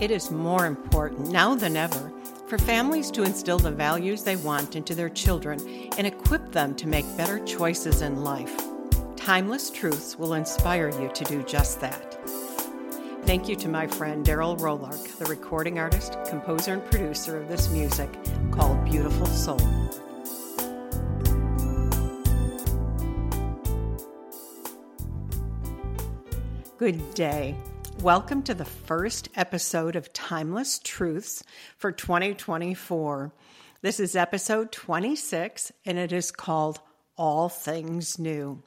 It is more important now than ever for families to instill the values they want into their children and equip them to make better choices in life. Timeless Truths will inspire you to do just that. Thank you to my friend Daryl Rolark, the recording artist, composer, and producer of this music called Beautiful Soul. Good day. Welcome to the first episode of Timeless Truths for 2024. This is episode 26, and it is called All Things New.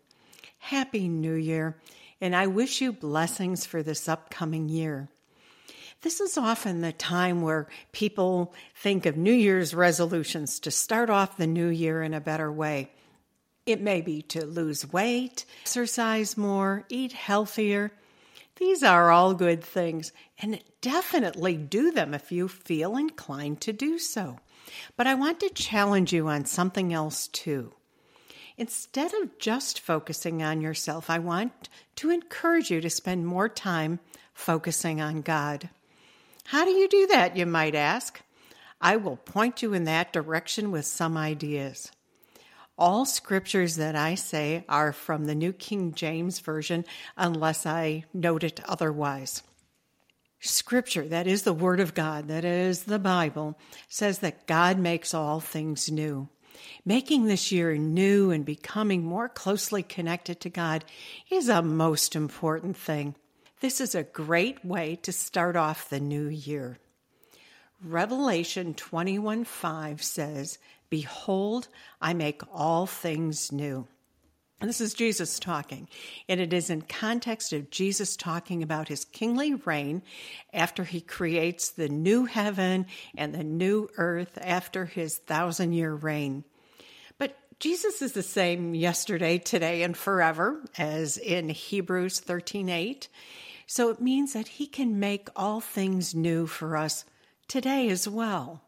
Happy New Year, and I wish you blessings for this upcoming year. This is often the time where people think of New Year's resolutions to start off the new year in a better way. It may be to lose weight, exercise more, eat healthier these are all good things, and definitely do them if you feel inclined to do so. But I want to challenge you on something else too. Instead of just focusing on yourself, I want to encourage you to spend more time focusing on God. How do you do that, you might ask? I will point you in that direction with some ideas. All scriptures that I say are from the New King James Version, unless I note it otherwise. Scripture, that is the Word of God, that is the Bible, says that God makes all things new. Making this year new and becoming more closely connected to God is a most important thing. This is a great way to start off the new year. Revelation 21 5 says, Behold, I make all things new. And this is Jesus talking, and it is in context of Jesus talking about his kingly reign after he creates the new heaven and the new earth after his thousand year reign. But Jesus is the same yesterday, today, and forever, as in Hebrews 13 8. So it means that he can make all things new for us today as well.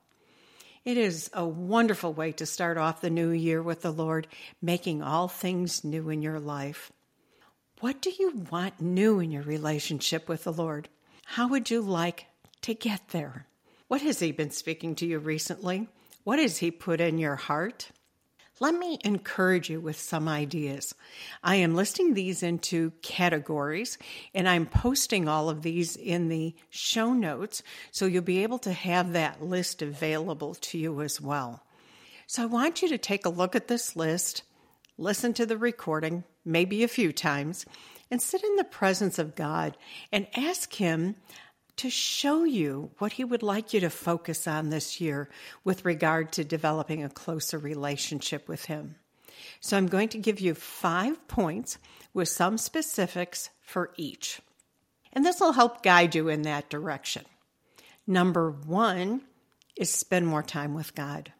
It is a wonderful way to start off the new year with the Lord, making all things new in your life. What do you want new in your relationship with the Lord? How would you like to get there? What has He been speaking to you recently? What has He put in your heart? Let me encourage you with some ideas. I am listing these into categories and I'm posting all of these in the show notes so you'll be able to have that list available to you as well. So I want you to take a look at this list, listen to the recording, maybe a few times, and sit in the presence of God and ask Him to show you what He would like you to focus on this year with regard to developing a closer relationship with Him. So I'm going to give you five points with some specifics for each. And this will help guide you in that direction. Number one is spend more time with God.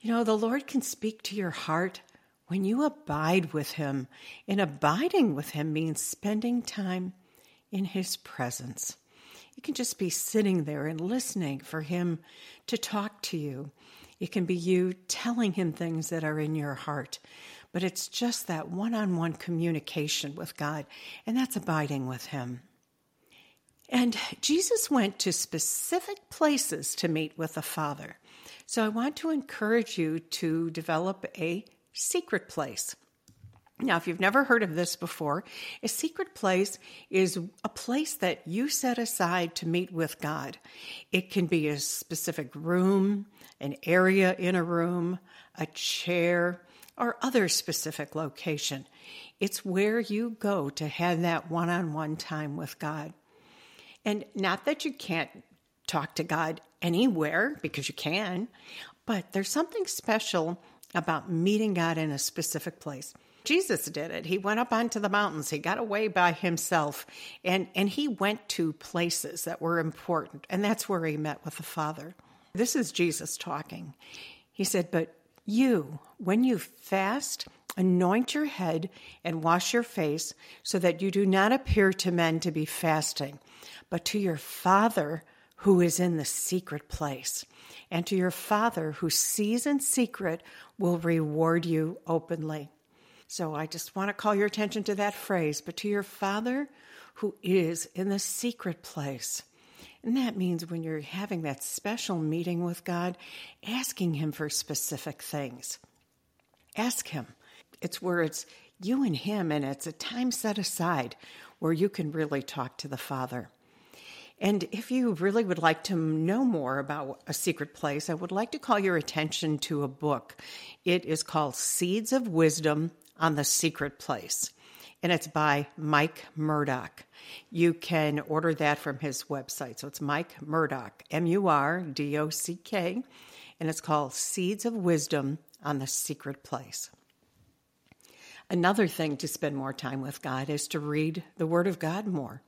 You know, the Lord can speak to your heart when you abide with Him. And abiding with Him means spending time in His presence. You can just be sitting there and listening for Him to talk to you. It can be you telling Him things that are in your heart. But it's just that one on one communication with God, and that's abiding with Him. And Jesus went to specific places to meet with the Father. So I want to encourage you to develop a secret place. Now, if you've never heard of this before, a secret place is a place that you set aside to meet with God. It can be a specific room, an area in a room, a chair, or other specific location. It's where you go to have that one on one time with God. And not that you can't talk to God anywhere, because you can, but there's something special about meeting God in a specific place. Jesus did it. He went up onto the mountains. He got away by himself and, and he went to places that were important. And that's where he met with the Father. This is Jesus talking. He said, But you, when you fast, anoint your head and wash your face so that you do not appear to men to be fasting, but to your Father who is in the secret place. And to your Father who sees in secret will reward you openly. So I just want to call your attention to that phrase, but to your Father who is in the secret place. And that means when you're having that special meeting with God, asking Him for specific things. Ask Him. It's where it's you and Him, and it's a time set aside where you can really talk to the Father. And if you really would like to know more about a secret place, I would like to call your attention to a book. It is called Seeds of Wisdom on the Secret Place, and it's by Mike Murdock. You can order that from his website. So it's Mike Murdock, M U R D O C K, and it's called Seeds of Wisdom on the Secret Place. Another thing to spend more time with God is to read the Word of God more.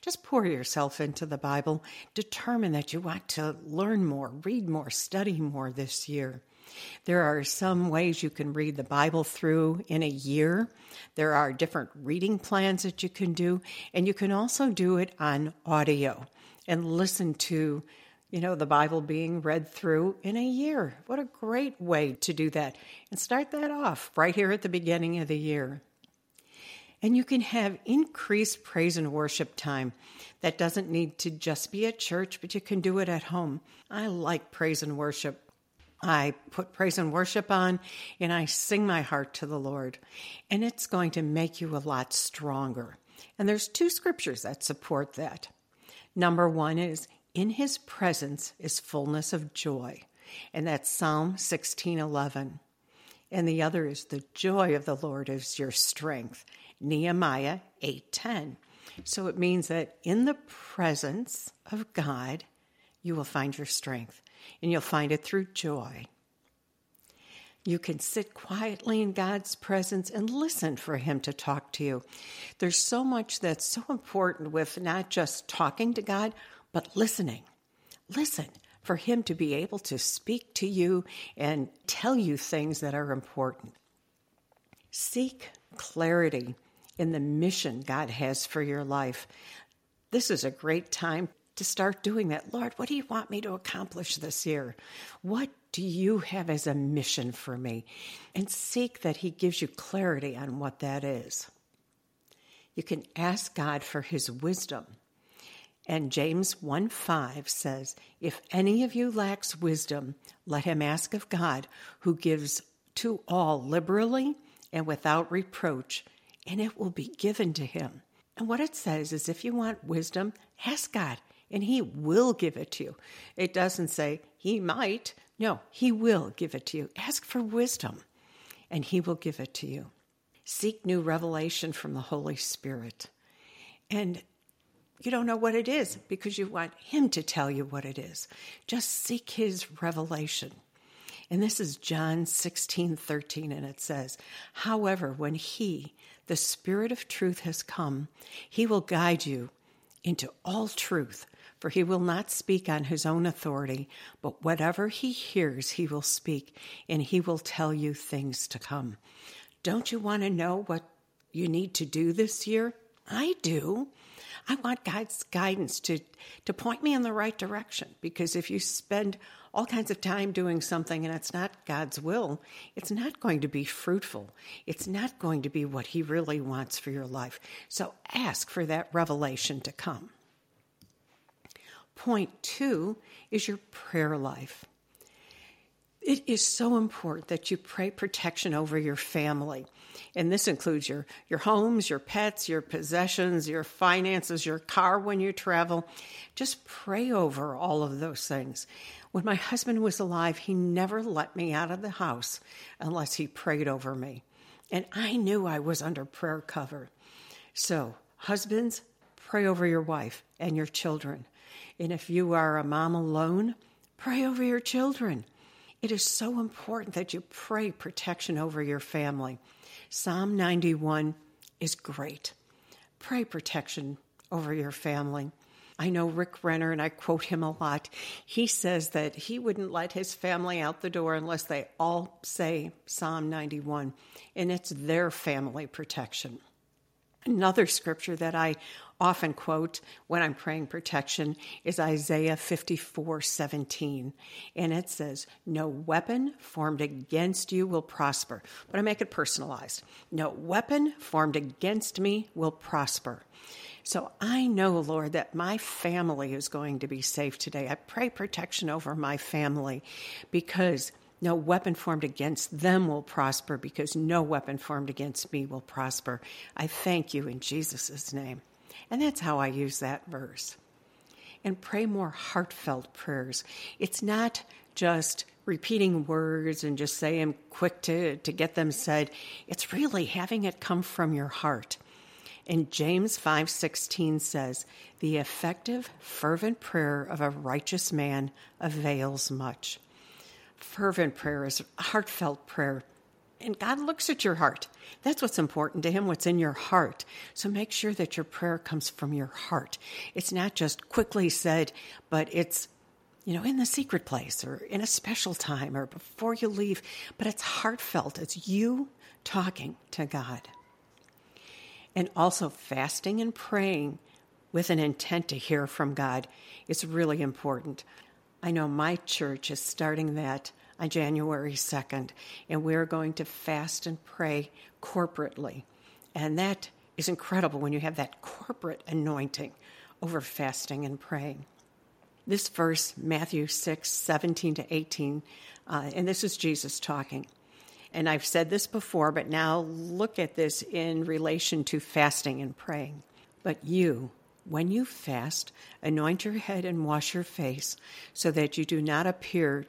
Just pour yourself into the Bible. Determine that you want to learn more, read more, study more this year. There are some ways you can read the Bible through in a year. There are different reading plans that you can do, and you can also do it on audio and listen to you know, the Bible being read through in a year. What a great way to do that. And start that off right here at the beginning of the year. And you can have increased praise and worship time. That doesn't need to just be at church, but you can do it at home. I like praise and worship. I put praise and worship on and I sing my heart to the Lord. And it's going to make you a lot stronger. And there's two scriptures that support that. Number one is in his presence is fullness of joy. And that's Psalm 16:11. And the other is the joy of the Lord is your strength. Nehemiah 8:10. So it means that in the presence of God, you will find your strength, and you'll find it through joy. You can sit quietly in God's presence and listen for Him to talk to you. There's so much that's so important with not just talking to God, but listening. Listen for Him to be able to speak to you and tell you things that are important. Seek clarity in the mission God has for your life. This is a great time to start doing that. Lord, what do you want me to accomplish this year? What do you have as a mission for me? And seek that He gives you clarity on what that is. You can ask God for His wisdom and James 1 5 says, If any of you lacks wisdom, let him ask of God, who gives to all liberally and without reproach, and it will be given to him. And what it says is if you want wisdom, ask God, and he will give it to you. It doesn't say he might. No, he will give it to you. Ask for wisdom, and he will give it to you. Seek new revelation from the Holy Spirit. And you don't know what it is because you want Him to tell you what it is. Just seek His revelation. And this is John 16, 13, and it says, However, when He, the Spirit of truth, has come, He will guide you into all truth, for He will not speak on His own authority, but whatever He hears, He will speak, and He will tell you things to come. Don't you want to know what you need to do this year? I do. I want God's guidance to, to point me in the right direction because if you spend all kinds of time doing something and it's not God's will, it's not going to be fruitful. It's not going to be what He really wants for your life. So ask for that revelation to come. Point two is your prayer life. It is so important that you pray protection over your family. And this includes your, your homes, your pets, your possessions, your finances, your car when you travel. Just pray over all of those things. When my husband was alive, he never let me out of the house unless he prayed over me. And I knew I was under prayer cover. So, husbands, pray over your wife and your children. And if you are a mom alone, pray over your children. It is so important that you pray protection over your family. Psalm 91 is great. Pray protection over your family. I know Rick Renner, and I quote him a lot. He says that he wouldn't let his family out the door unless they all say Psalm 91, and it's their family protection. Another scripture that I often quote when I'm praying protection is Isaiah 54 17. And it says, No weapon formed against you will prosper. But I make it personalized. No weapon formed against me will prosper. So I know, Lord, that my family is going to be safe today. I pray protection over my family because no weapon formed against them will prosper because no weapon formed against me will prosper. I thank you in Jesus' name. And that's how I use that verse. And pray more heartfelt prayers. It's not just repeating words and just saying quick to, to get them said. It's really having it come from your heart. And James 5:16 says, "The effective fervent prayer of a righteous man avails much." Fervent prayer is heartfelt prayer. And God looks at your heart. That's what's important to Him, what's in your heart. So make sure that your prayer comes from your heart. It's not just quickly said, but it's, you know, in the secret place or in a special time or before you leave. But it's heartfelt. It's you talking to God. And also fasting and praying with an intent to hear from God is really important. I know my church is starting that on January 2nd, and we're going to fast and pray corporately. And that is incredible when you have that corporate anointing over fasting and praying. This verse, Matthew 6, 17 to 18, uh, and this is Jesus talking. And I've said this before, but now look at this in relation to fasting and praying. But you, when you fast, anoint your head and wash your face, so that you do not appear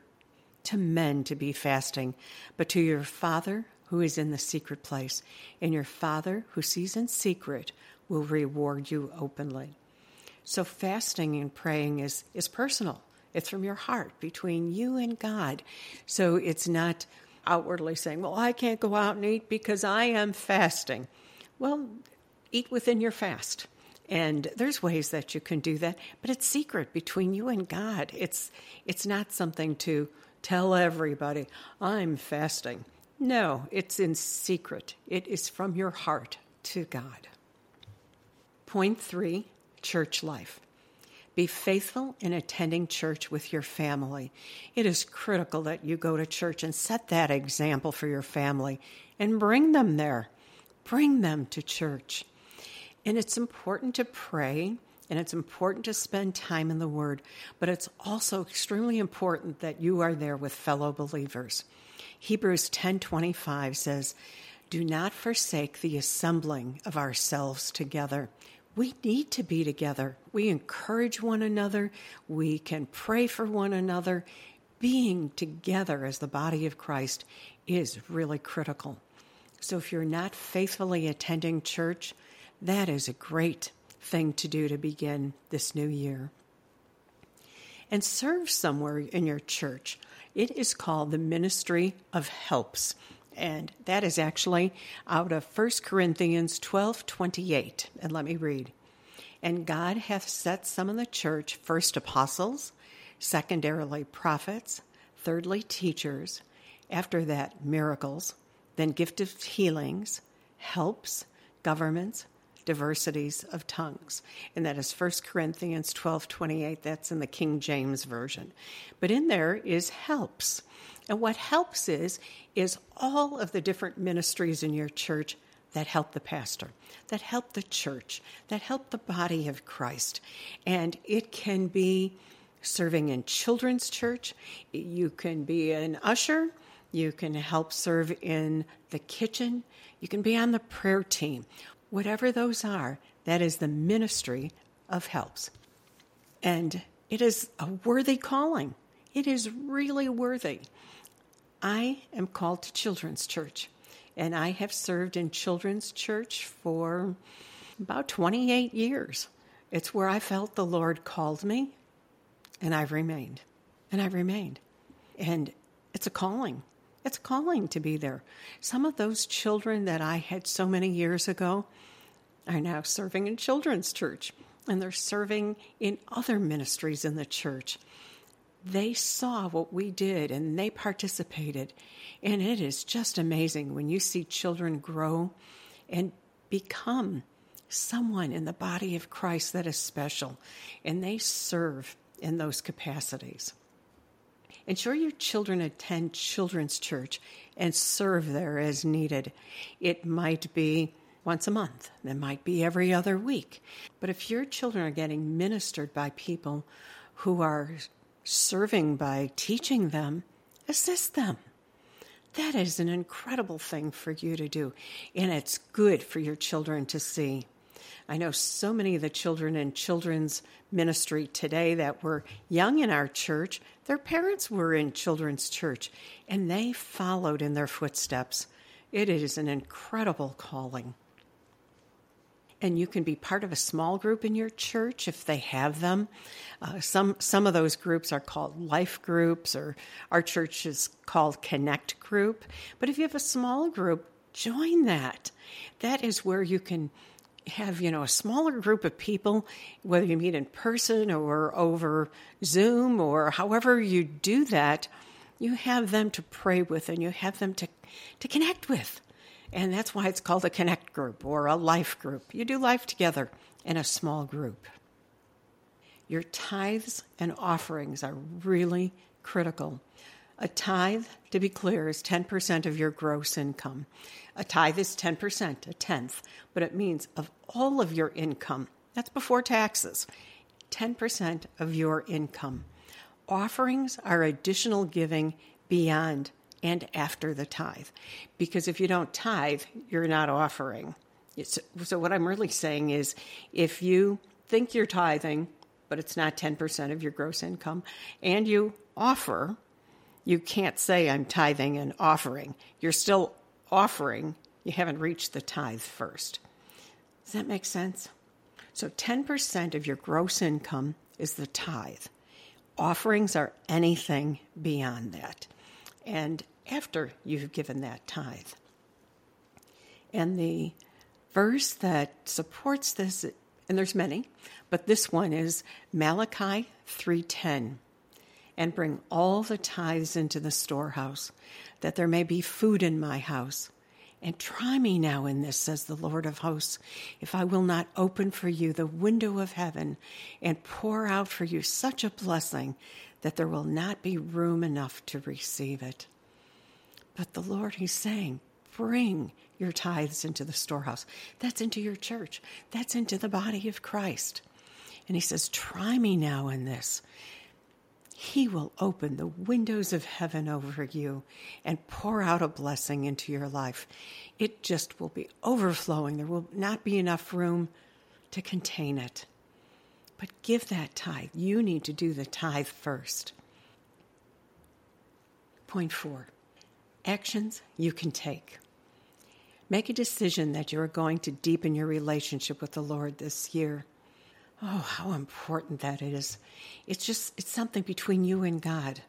to men to be fasting, but to your Father who is in the secret place. And your Father who sees in secret will reward you openly. So, fasting and praying is, is personal. It's from your heart, between you and God. So, it's not outwardly saying, Well, I can't go out and eat because I am fasting. Well, eat within your fast. And there's ways that you can do that, but it's secret between you and God. It's it's not something to tell everybody, I'm fasting. No, it's in secret. It is from your heart to God. Point 3, church life. Be faithful in attending church with your family. It is critical that you go to church and set that example for your family and bring them there. Bring them to church. And it's important to pray and it's important to spend time in the Word, but it's also extremely important that you are there with fellow believers. Hebrews 10:25 says, "Do not forsake the assembling of ourselves together." We need to be together. We encourage one another. We can pray for one another. Being together as the body of Christ is really critical. So if you're not faithfully attending church, that is a great thing to do to begin this new year. And serve somewhere in your church. It is called the Ministry of Helps. And that is actually out of 1 Corinthians 12 28. And let me read. And God hath set some in the church, first apostles, secondarily prophets, thirdly teachers, after that miracles, then gift of healings, helps, governments, diversities of tongues. And that is 1 Corinthians 12 28. That's in the King James Version. But in there is helps. And what helps is, is all of the different ministries in your church that help the pastor, that help the church, that help the body of Christ. And it can be serving in children's church, you can be an usher, you can help serve in the kitchen, you can be on the prayer team whatever those are, that is the ministry of helps. And it is a worthy calling. It is really worthy. I am called to children's church, and I have served in children's church for about 28 years. It's where I felt the Lord called me, and I've remained. And I've remained. And it's a calling. It's calling to be there. Some of those children that I had so many years ago are now serving in children's church and they're serving in other ministries in the church. They saw what we did and they participated. And it is just amazing when you see children grow and become someone in the body of Christ that is special and they serve in those capacities. Ensure your children attend children's church and serve there as needed. It might be once a month, it might be every other week. But if your children are getting ministered by people who are serving by teaching them, assist them. That is an incredible thing for you to do, and it's good for your children to see. I know so many of the children in children's ministry today that were young in our church, their parents were in children's church, and they followed in their footsteps. It is an incredible calling. And you can be part of a small group in your church if they have them. Uh, some some of those groups are called life groups, or our church is called Connect Group. But if you have a small group, join that. That is where you can have you know a smaller group of people whether you meet in person or over zoom or however you do that you have them to pray with and you have them to to connect with. And that's why it's called a connect group or a life group. You do life together in a small group. Your tithes and offerings are really critical a tithe, to be clear, is 10% of your gross income. A tithe is 10%, a tenth, but it means of all of your income, that's before taxes, 10% of your income. Offerings are additional giving beyond and after the tithe. Because if you don't tithe, you're not offering. It's, so, what I'm really saying is if you think you're tithing, but it's not 10% of your gross income, and you offer, you can't say I'm tithing and offering. You're still offering, you haven't reached the tithe first. Does that make sense? So 10% of your gross income is the tithe. Offerings are anything beyond that. And after you've given that tithe. And the verse that supports this, and there's many, but this one is Malachi 3:10 and bring all the tithes into the storehouse, that there may be food in my house. And try me now in this, says the Lord of hosts, if I will not open for you the window of heaven and pour out for you such a blessing that there will not be room enough to receive it. But the Lord, He's saying, bring your tithes into the storehouse. That's into your church, that's into the body of Christ. And He says, try me now in this. He will open the windows of heaven over you and pour out a blessing into your life. It just will be overflowing. There will not be enough room to contain it. But give that tithe. You need to do the tithe first. Point four actions you can take. Make a decision that you are going to deepen your relationship with the Lord this year. Oh, how important that is. It's just, it's something between you and God.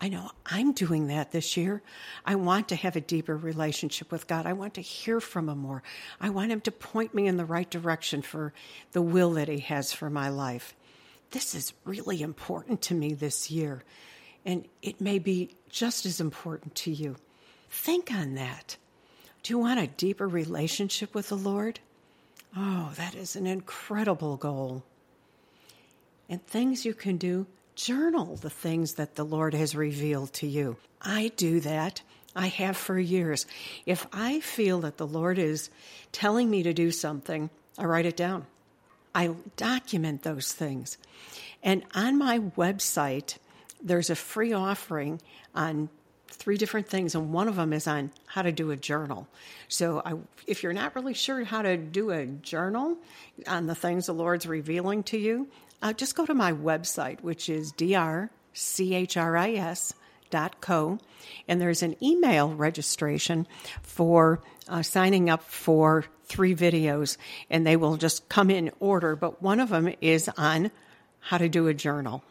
I know I'm doing that this year. I want to have a deeper relationship with God. I want to hear from Him more. I want Him to point me in the right direction for the will that He has for my life. This is really important to me this year, and it may be just as important to you. Think on that. Do you want a deeper relationship with the Lord? Oh, that is an incredible goal. And things you can do journal the things that the Lord has revealed to you. I do that. I have for years. If I feel that the Lord is telling me to do something, I write it down. I document those things. And on my website, there's a free offering on three different things, and one of them is on how to do a journal. So, I, if you're not really sure how to do a journal on the things the Lord's revealing to you, uh, just go to my website, which is drchris.co, and there's an email registration for uh, signing up for three videos, and they will just come in order. But one of them is on how to do a journal.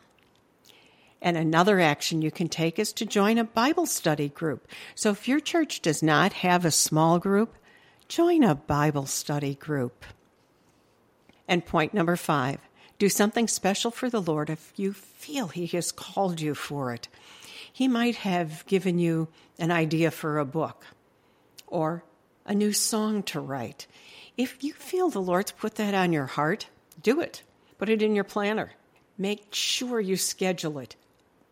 And another action you can take is to join a Bible study group. So if your church does not have a small group, join a Bible study group. And point number five do something special for the Lord if you feel He has called you for it. He might have given you an idea for a book or a new song to write. If you feel the Lord's put that on your heart, do it. Put it in your planner. Make sure you schedule it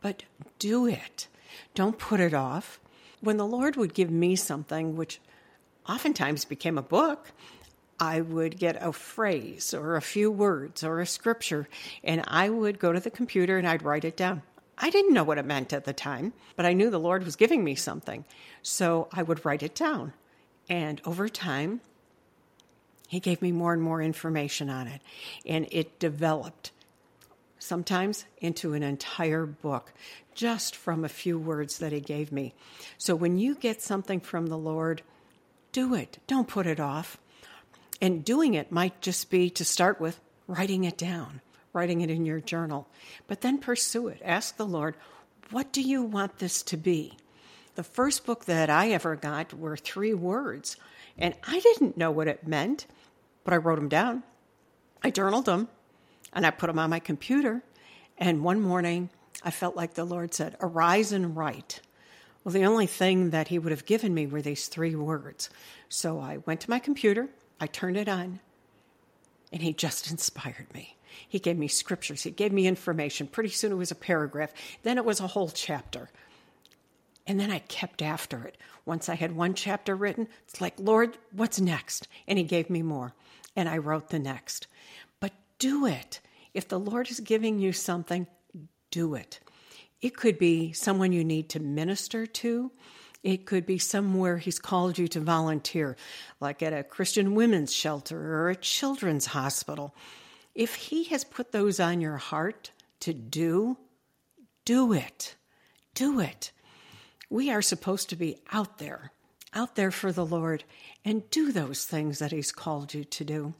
but do it. Don't put it off. When the Lord would give me something, which oftentimes became a book, I would get a phrase or a few words or a scripture, and I would go to the computer and I'd write it down. I didn't know what it meant at the time, but I knew the Lord was giving me something. So I would write it down. And over time, He gave me more and more information on it. And it developed sometimes into an entire book just from a few words that He gave me. So when you get something from the Lord, do it. Don't put it off. And doing it might just be to start with writing it down writing it in your journal, but then pursue it. Ask the Lord, what do you want this to be? The first book that I ever got were three words, and I didn't know what it meant, but I wrote them down. I journaled them, and I put them on my computer. And one morning, I felt like the Lord said, Arise and write. Well, the only thing that He would have given me were these three words. So I went to my computer, I turned it on, and He just inspired me. He gave me scriptures, he gave me information. Pretty soon it was a paragraph, then it was a whole chapter. And then I kept after it. Once I had one chapter written, it's like, Lord, what's next? And he gave me more. And I wrote the next. Do it. If the Lord is giving you something, do it. It could be someone you need to minister to. It could be somewhere He's called you to volunteer, like at a Christian women's shelter or a children's hospital. If He has put those on your heart to do, do it. Do it. We are supposed to be out there, out there for the Lord, and do those things that He's called you to do.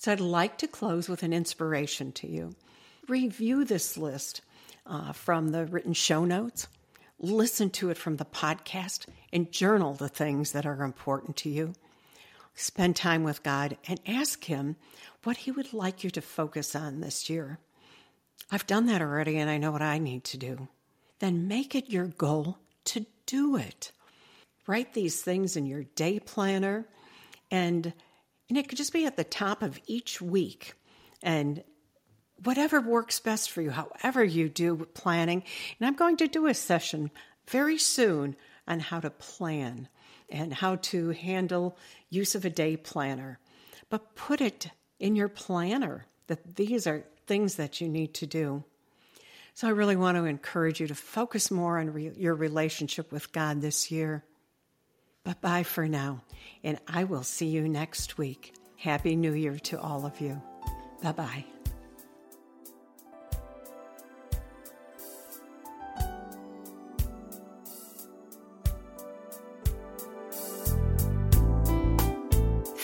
So I'd like to close with an inspiration to you. Review this list uh, from the written show notes, listen to it from the podcast, and journal the things that are important to you. Spend time with God and ask Him what He would like you to focus on this year. I've done that already and I know what I need to do. Then make it your goal to do it. Write these things in your day planner and and it could just be at the top of each week and whatever works best for you, however you do planning. And I'm going to do a session very soon on how to plan and how to handle use of a day planner. But put it in your planner that these are things that you need to do. So I really want to encourage you to focus more on re- your relationship with God this year. But bye for now, and I will see you next week. Happy New Year to all of you. Bye bye.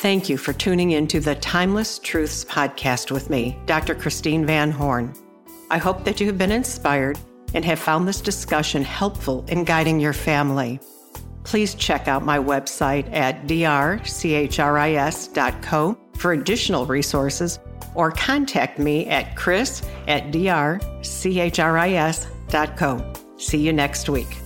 Thank you for tuning into the Timeless Truths podcast with me, Dr. Christine Van Horn. I hope that you have been inspired and have found this discussion helpful in guiding your family. Please check out my website at drchris.co for additional resources or contact me at chris at drchris.co. See you next week.